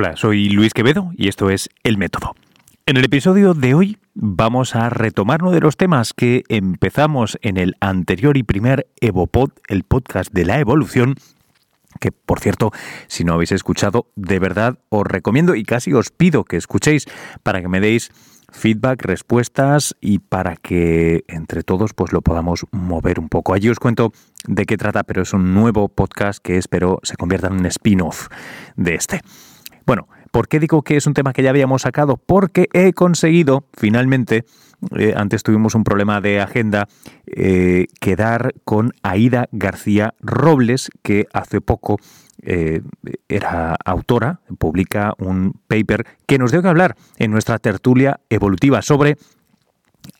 Hola, soy Luis Quevedo y esto es El Método. En el episodio de hoy vamos a retomar uno de los temas que empezamos en el anterior y primer EvoPod, el podcast de la evolución, que por cierto, si no habéis escuchado, de verdad os recomiendo y casi os pido que escuchéis para que me deis feedback, respuestas y para que entre todos pues lo podamos mover un poco. Allí os cuento de qué trata, pero es un nuevo podcast que espero se convierta en un spin-off de este. Bueno, ¿por qué digo que es un tema que ya habíamos sacado? Porque he conseguido finalmente, eh, antes tuvimos un problema de agenda, eh, quedar con Aida García Robles, que hace poco eh, era autora, publica un paper que nos dio que hablar en nuestra tertulia evolutiva sobre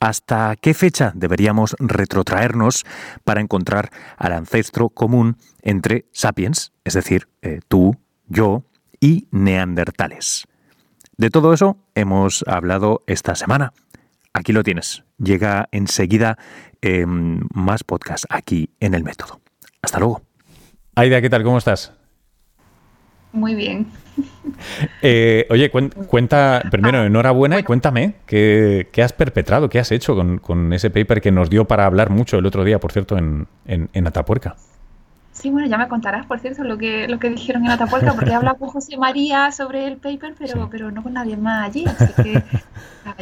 hasta qué fecha deberíamos retrotraernos para encontrar al ancestro común entre sapiens, es decir, tú, yo, y neandertales. De todo eso hemos hablado esta semana. Aquí lo tienes. Llega enseguida más podcast aquí en el método. Hasta luego. Aida, ¿qué tal? ¿Cómo estás? Muy bien. Eh, oye, cuenta, primero, enhorabuena y cuéntame qué, has perpetrado, qué has hecho con, ese paper que nos dio para hablar mucho el otro día, por cierto, en, en, en Atapuerca. Sí, bueno, ya me contarás, por cierto, lo que, lo que dijeron en Atapuerca, porque he hablado con José María sobre el paper, pero, pero no con nadie más allí, así que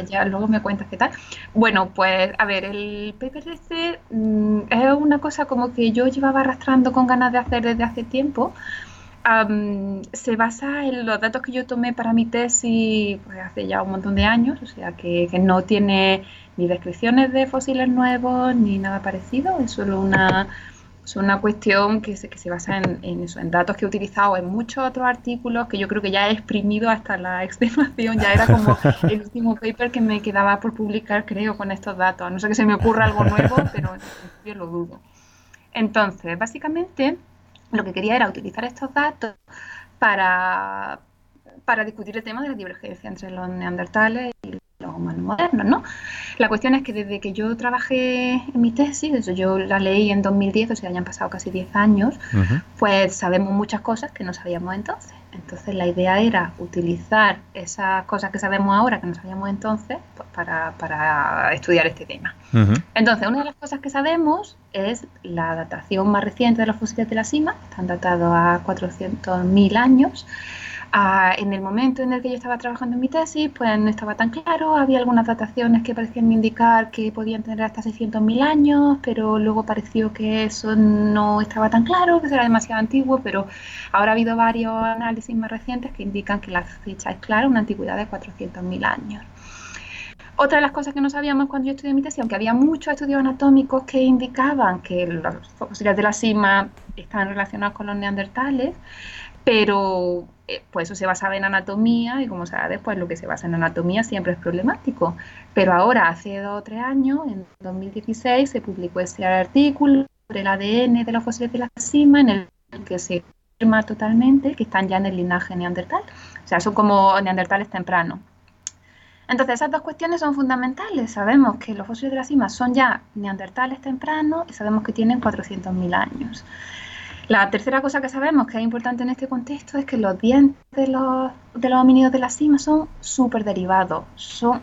ya luego me cuentas qué tal. Bueno, pues a ver, el paper este mm, es una cosa como que yo llevaba arrastrando con ganas de hacer desde hace tiempo. se basa en los datos que yo tomé para mi tesis pues, hace ya un montón de años, o sea que, que no tiene ni descripciones de fósiles nuevos ni nada parecido, es solo una es una cuestión que se, que se basa en, eso, en datos que he utilizado en muchos otros artículos que yo creo que ya he exprimido hasta la extenuación, ya era como el último paper que me quedaba por publicar, creo, con estos datos. no sé que se me ocurra algo nuevo, pero yo lo dudo. Entonces, básicamente, lo que quería era utilizar estos datos para, para discutir el tema de la divergencia entre los neandertales y los humanos modernos, ¿no? La cuestión es que desde que yo trabajé en mi tesis, eso yo la leí en 2010, o sea, ya han pasado casi 10 años, pues sabemos muchas cosas que no sabíamos entonces. Entonces la idea era utilizar esas cosas que sabemos ahora, que no sabíamos entonces, pues, para, estudiar este tema. Entonces, una de las cosas que sabemos es la datación más reciente de los fósiles de la cima, están datados a 400.000 años, Ah, en el momento en el que yo estaba trabajando en mi tesis, pues no estaba tan claro. Había algunas dataciones que parecían indicar que podían tener hasta 600.000 años, pero luego pareció que eso no estaba tan claro, que era demasiado antiguo. Pero ahora ha habido varios análisis más recientes que indican que la fecha es clara, una antigüedad de 400.000 años. Otra de las cosas que no sabíamos cuando yo estudié mi tesis, aunque había muchos estudios anatómicos que indicaban que los fósiles de la cima estaban relacionados con los neandertales, pero eh, pues eso se basaba en anatomía y como sabes, pues lo que se basa en anatomía siempre es problemático. Pero ahora, hace dos o tres años, en 2016, se publicó ese artículo sobre el ADN de los fósiles de la cima en el que se afirma totalmente que están ya en el linaje neandertal. O sea, son como neandertales tempranos. Entonces, esas dos cuestiones son fundamentales. Sabemos que los fósiles de la cima son ya neandertales tempranos y sabemos que tienen 400.000 años. La tercera cosa que sabemos que es importante en este contexto es que los dientes de los, de los homínidos de la cima son súper derivados. Son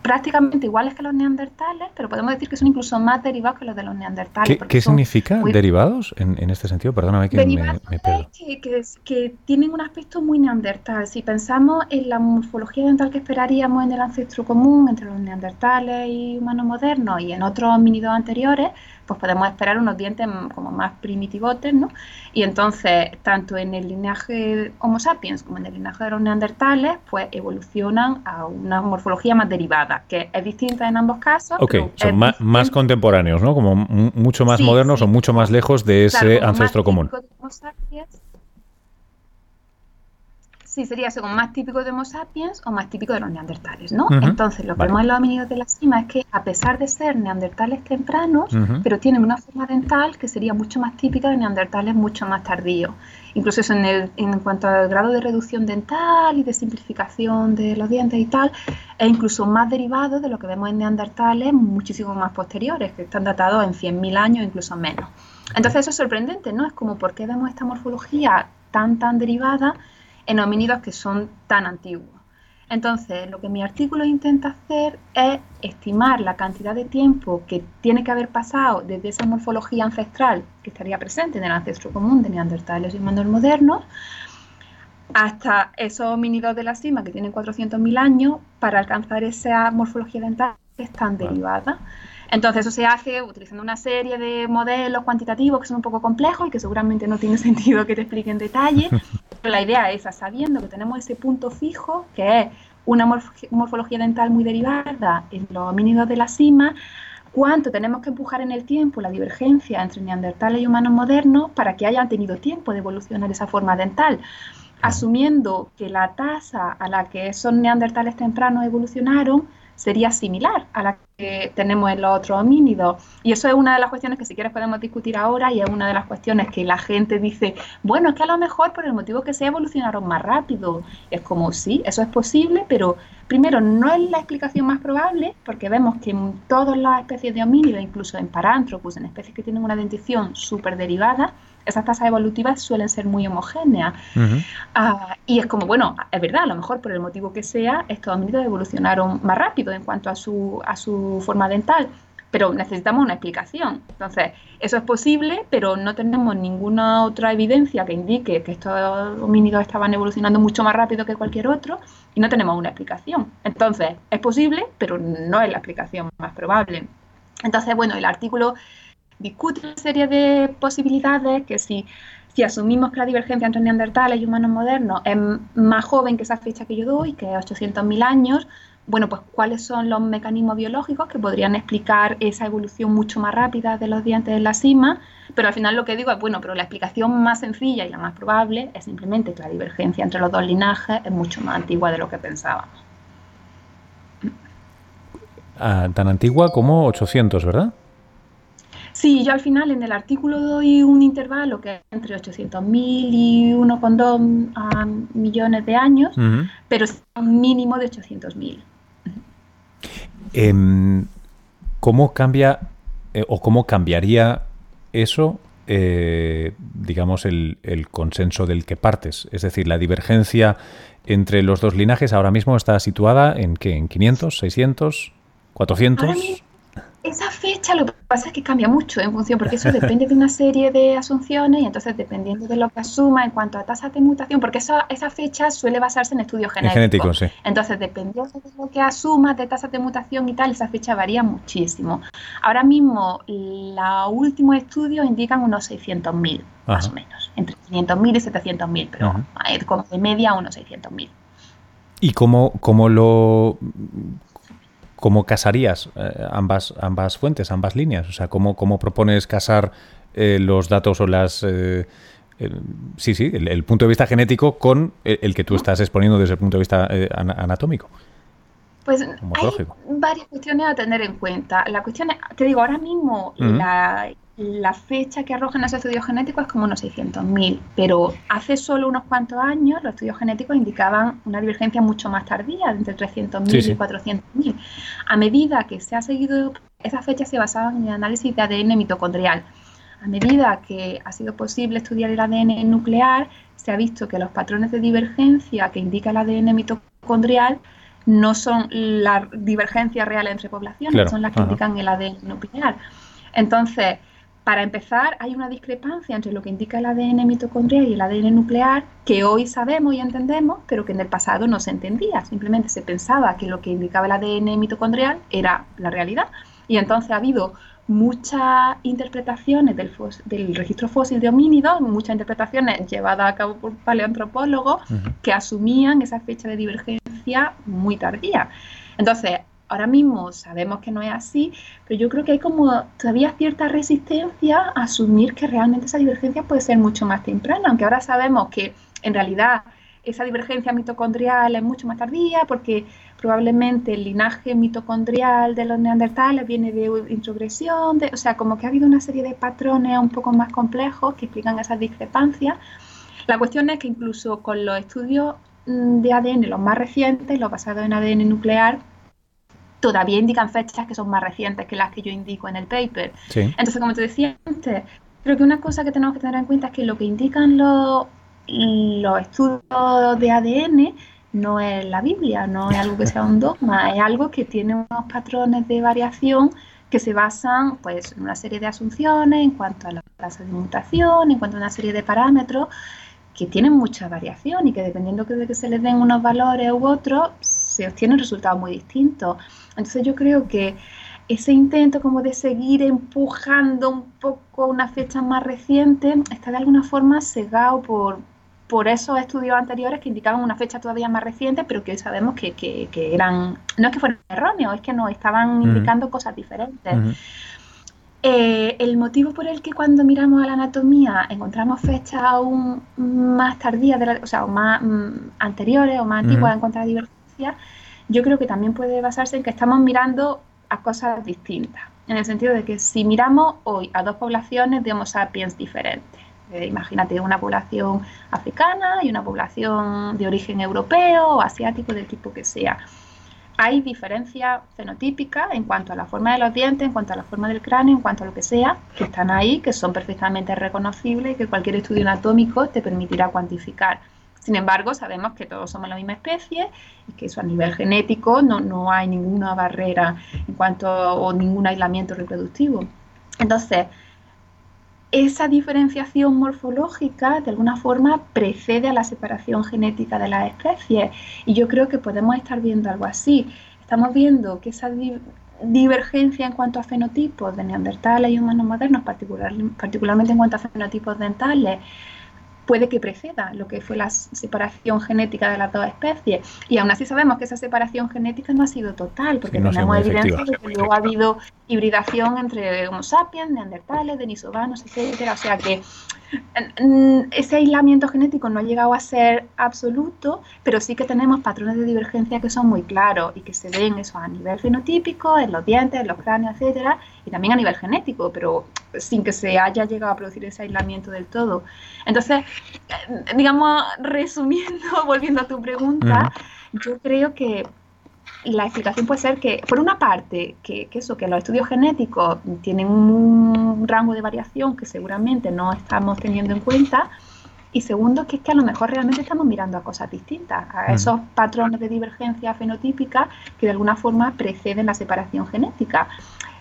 prácticamente iguales que los neandertales, pero podemos decir que son incluso más derivados que los de los neandertales. ¿Qué, significa derivados en, este sentido? Perdóname que derivados me, que, que, tienen un aspecto muy neandertal. Si pensamos en la morfología dental que esperaríamos en el ancestro común entre los neandertales y humanos modernos y en otros homínidos anteriores, pues podemos esperar unos dientes como más primitivotes, ¿no? Y entonces, tanto en el linaje Homo sapiens como en el linaje de los neandertales, pues evolucionan a una morfología más derivada, que es distinta en ambos casos. Ok, son más, contemporáneos, ¿no? Como mucho más modernos o mucho más lejos de ese ancestro común. Sí, sería según más típico de Homo sapiens o más típico de los neandertales, ¿no? Entonces, lo que vemos en los homínidos de la cima es que, a pesar de ser neandertales tempranos, pero tienen una forma dental que sería mucho más típica de neandertales mucho más tardíos. Incluso eso en, el, en cuanto al grado de reducción dental y de simplificación de los dientes y tal, es incluso más derivado de lo que vemos en neandertales muchísimo más posteriores, que están datados en 100.000 años, incluso menos. Entonces, eso es sorprendente, ¿no? Es como, ¿por qué vemos esta morfología tan, tan derivada? En homínidos que son tan antiguos. Entonces, lo que mi artículo intenta hacer es estimar la cantidad de tiempo que tiene que haber pasado desde esa morfología ancestral que estaría presente en el ancestro común de neandertales y humanos modernos hasta esos homínidos de la cima que tienen 400.000 años para alcanzar esa morfología dental que es tan derivada. Entonces eso se hace utilizando una serie de modelos cuantitativos que son un poco complejos y que seguramente no tiene sentido que te explique en detalle. Pero la idea es, sabiendo que tenemos ese punto fijo, que es una morfología dental muy derivada en los homínidos de la cima, cuánto tenemos que empujar en el tiempo la divergencia entre neandertales y humanos modernos para que hayan tenido tiempo de evolucionar esa forma dental asumiendo que la tasa a la que esos neandertales tempranos evolucionaron sería similar a la que tenemos en los otros homínidos. Y eso es una de las cuestiones que si quieres podemos discutir ahora y es una de las cuestiones que la gente dice, bueno, es que a lo mejor por el motivo que se evolucionaron más rápido. es como, sí, eso es posible, pero primero no es la explicación más probable porque vemos que en todas las especies de homínidos, incluso en Paranthropus, en especies que tienen una dentición súper derivada, esas tasas evolutivas suelen ser muy homogéneas. Ah, y es como, bueno, es verdad, a lo mejor por el motivo que sea, estos homínidos evolucionaron más rápido en cuanto a su, a su forma dental, pero necesitamos una explicación. Entonces, eso es posible, pero no tenemos ninguna otra evidencia que indique que estos homínidos estaban evolucionando mucho más rápido que cualquier otro y no tenemos una explicación. Entonces, es posible, pero no es la explicación más probable. Entonces, bueno, el artículo discute una serie de posibilidades que si, si asumimos que la divergencia entre neandertales y humanos modernos es más joven que esa fecha que yo doy, que es 800.000 años, bueno, pues cuáles son los mecanismos biológicos que podrían explicar esa evolución mucho más rápida de los dientes en la cima, pero al final lo que digo es, bueno, pero la explicación más sencilla y la más probable es simplemente que la divergencia entre los dos linajes es mucho más antigua de lo que pensábamos. Ah, tan antigua como 800, ¿verdad? Sí, yo al final en el artículo doy un intervalo que es entre 800.000 y 1,2 ah, millones de años, pero es un mínimo de 800.000. Em, ¿Cómo cambia eh, o cómo cambiaría eso, eh, digamos, el, consenso del que partes? Es decir, la divergencia entre los dos linajes ahora mismo está situada en qué? ¿En 500, 600, 400? Esa fecha lo que pasa es que cambia mucho en función, porque eso depende de una serie de asunciones y entonces dependiendo de lo que asuma en cuanto a tasas de mutación, porque esa, esa fecha suele basarse en estudios genéticos. sí. Entonces, dependiendo de lo que asuma de tasas de mutación y tal, esa fecha varía muchísimo. Ahora mismo, los últimos estudios indican unos 600.000, más o menos, entre 500.000 y 700.000, pero como de media unos 600.000. ¿Y cómo, cómo lo ¿cómo casarías eh, ambas, ambas fuentes, ambas líneas? O sea, ¿cómo, cómo propones casar eh, los datos o las... Eh, sí, sí, el, punto de vista genético con el, que tú estás exponiendo desde el punto de vista anatómico? Pues hay varias cuestiones a tener en cuenta. La cuestión es, te digo, ahora mismo la la fecha que arrojan los estudios genéticos es como unos 600.000, pero hace solo unos cuantos años los estudios genéticos indicaban una divergencia mucho más tardía, entre 300.000 y 400.000. A medida que se ha seguido, esas fechas se basaban en el análisis de ADN mitocondrial. A medida que ha sido posible estudiar el ADN nuclear, se ha visto que los patrones de divergencia que indica el ADN mitocondrial no son la divergencia real entre poblaciones, son las que indican el ADN nuclear. Entonces, para empezar, hay una discrepancia entre lo que indica el ADN mitocondrial y el ADN nuclear que hoy sabemos y entendemos, pero que en el pasado no se entendía. Simplemente se pensaba que lo que indicaba el ADN mitocondrial era la realidad. Y entonces ha habido muchas interpretaciones del, del registro fósil de homínidos, muchas interpretaciones llevadas a cabo por paleoantropólogos que asumían esa fecha de divergencia muy tardía. Entonces, Ahora mismo sabemos que no es así, pero yo creo que hay como todavía cierta resistencia a asumir que realmente esa divergencia puede ser mucho más temprana, aunque ahora sabemos que en realidad esa divergencia mitocondrial es mucho más tardía porque probablemente el linaje mitocondrial de los neandertales viene de introgresión, o sea, como que ha habido una serie de patrones un poco más complejos que explican esas discrepancias. La cuestión es que incluso con los estudios mm, de ADN, los más recientes, los basados en ADN nuclear, todavía indican fechas que son más recientes que las que yo indico en el paper. Entonces, como te decía antes, creo que una cosa que tenemos que tener en cuenta es que lo que indican los, los estudios de ADN no es la Biblia, no es algo que sea un dogma, es algo que tiene unos patrones de variación que se basan pues, en una serie de asunciones en cuanto a la tasa de mutación, en cuanto a una serie de parámetros que tienen mucha variación y que dependiendo de que se les den unos valores u otros, se obtienen resultados muy distintos. Entonces yo creo que ese intento como de seguir empujando un poco una fecha más reciente está de alguna forma cegado por, por esos estudios anteriores que indicaban una fecha todavía más reciente, pero que hoy sabemos que, que, eran, no es que fueran erróneos, es que nos estaban indicando cosas diferentes. Eh, el motivo por el que cuando miramos a la anatomía encontramos fechas aún más tardías, o sea, o más mm, anteriores o más antiguas en cuanto a la yo creo que también puede basarse en que estamos mirando a cosas distintas, en el sentido de que si miramos hoy a dos poblaciones de Homo sapiens diferentes, eh, imagínate una población africana y una población de origen europeo o asiático, del tipo que sea, hay diferencias fenotípicas en cuanto a la forma de los dientes, en cuanto a la forma del cráneo, en cuanto a lo que sea, que están ahí, que son perfectamente reconocibles y que cualquier estudio anatómico te permitirá cuantificar. Sin embargo, sabemos que todos somos la misma especie y que eso a nivel genético no, no hay ninguna barrera en cuanto o ningún aislamiento reproductivo. Entonces, esa diferenciación morfológica de alguna forma precede a la separación genética de las especies y yo creo que podemos estar viendo algo así. Estamos viendo que esa divergencia en cuanto a fenotipos de neandertales y humanos modernos, particularmente en cuanto a fenotipos dentales, puede que preceda lo que fue la separación genética de las dos especies. Y aún así sabemos que esa separación genética no ha sido total, porque tenemos evidencia de que luego ha habido hibridación entre Homo sapiens, neandertales, denisovanos, etcétera. O sea que ese aislamiento genético no ha llegado a ser absoluto, pero sí que tenemos patrones de divergencia que son muy claros y que se ven eso a nivel fenotípico, en los dientes, en los cráneos, etcétera, y también a nivel genético, pero sin que se haya llegado a producir ese aislamiento del todo. Entonces, digamos, resumiendo, volviendo a tu pregunta, yo creo que la explicación puede ser que, por una parte, que, eso, que los estudios genéticos tienen un rango de variación que seguramente no estamos teniendo en cuenta, y segundo, que es que a lo mejor realmente estamos mirando a cosas distintas, a esos patrones de divergencia fenotípica que de alguna forma preceden la separación genética.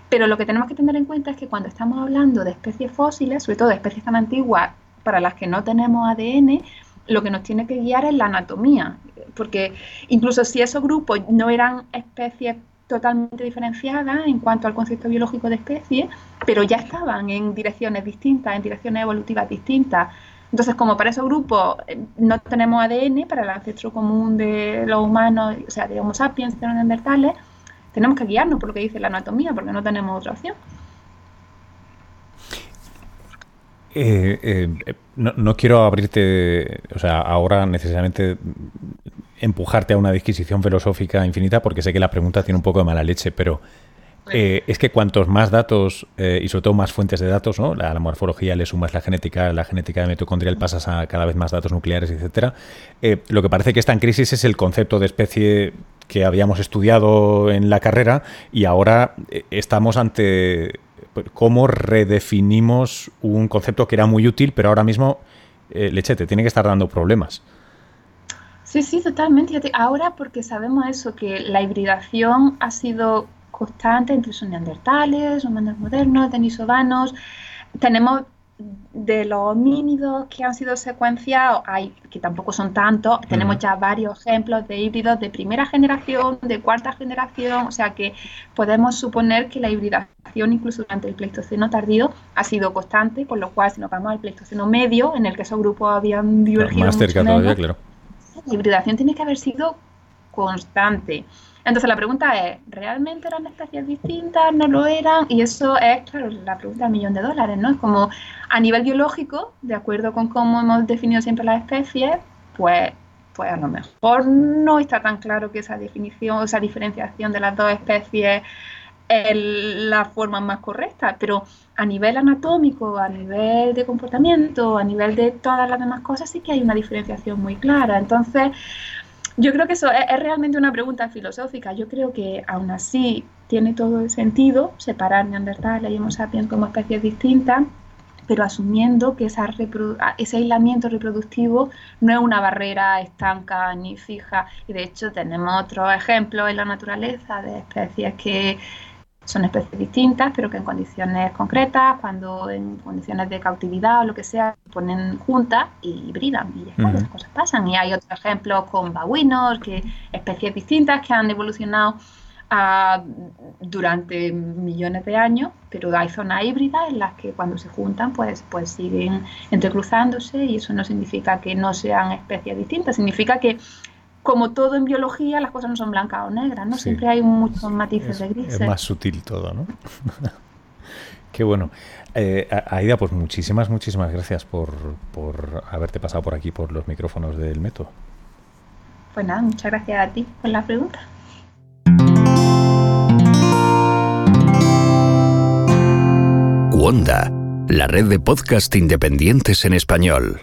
Pero lo que tenemos que tener en cuenta es que cuando estamos hablando de especies fósiles, sobre todo de especies tan antiguas para las que no tenemos ADN, lo que nos tiene que guiar es la anatomía, porque incluso si esos grupos no eran especies totalmente diferenciadas en cuanto al concepto biológico de especie, pero ya estaban en direcciones distintas, en direcciones evolutivas distintas. Entonces, como para esos grupos eh, no tenemos ADN para el ancestro común de los humanos, o sea, de Homo sapiens, de los neandertales, tenemos que guiarnos por lo que dice la anatomía, porque no tenemos otra opción. Eh, eh, no, quiero abrirte, o sea, ahora necesariamente empujarte a una disquisición filosófica infinita porque sé que la pregunta tiene un poco de mala leche, pero eh, es que cuantos más datos y sobre todo más fuentes de datos, ¿no? La, morfología le sumas la genética, la genética de mitocondrial pasas a cada vez más datos nucleares, etcétera. lo que parece que está en crisis es el concepto de especie que habíamos estudiado en la carrera y ahora estamos ante cómo redefinimos un concepto que era muy útil, pero ahora mismo, eh, lechete, tiene que estar dando problemas. Sí, sí, totalmente. Ahora porque sabemos eso, que la hibridación ha sido constante entre sus neandertales, humanos modernos, denisovanos. Tenemos de los homínidos que han sido secuenciados, hay, que tampoco son tantos, tenemos ya varios ejemplos de híbridos de primera generación, de cuarta generación, o sea que podemos suponer que la hibridación incluso durante el Pleistoceno tardío ha sido constante, con lo cual si nos vamos al Pleistoceno medio, en el que esos grupos habían divergido más cerca todavía, claro. la hibridación tiene que haber sido constante. Entonces la pregunta es, ¿realmente eran especies distintas? ¿No lo eran? Y eso es, claro, la pregunta del millón de dólares, ¿no? Es como a nivel biológico, de acuerdo con cómo hemos definido siempre las especies, pues, pues a lo mejor no está tan claro que esa definición, o esa diferenciación de las dos especies la forma más correcta, pero a nivel anatómico, a nivel de comportamiento, a nivel de todas las demás cosas, sí que hay una diferenciación muy clara. Entonces, yo creo que eso es, realmente una pregunta filosófica. Yo creo que aún así tiene todo el sentido separar Neandertal y Homo sapiens como especies distintas, pero asumiendo que ese aislamiento reproductivo no es una barrera estanca ni fija. Y de hecho tenemos otros ejemplos en la naturaleza de especies que son especies distintas, pero que en condiciones concretas, cuando en condiciones de cautividad o lo que sea, se ponen juntas y hibridan. Y después cosas pasan. Y hay otros ejemplos con babuinos, que especies distintas que han evolucionado ah, durante millones de años, pero hay zonas híbridas en las que cuando se juntan pues, pues siguen entrecruzándose y eso no significa que no sean especies distintas, significa que como todo en biología, las cosas no son blancas o negras, ¿no? Siempre hay muchos matices de grises. Es más sutil todo, ¿no? Qué bueno. Eh, Aida, pues muchísimas, muchísimas gracias por, por haberte pasado por aquí por los micrófonos del método. Pues nada, muchas gracias a ti por la pregunta. Wanda, la red de podcast independientes en español.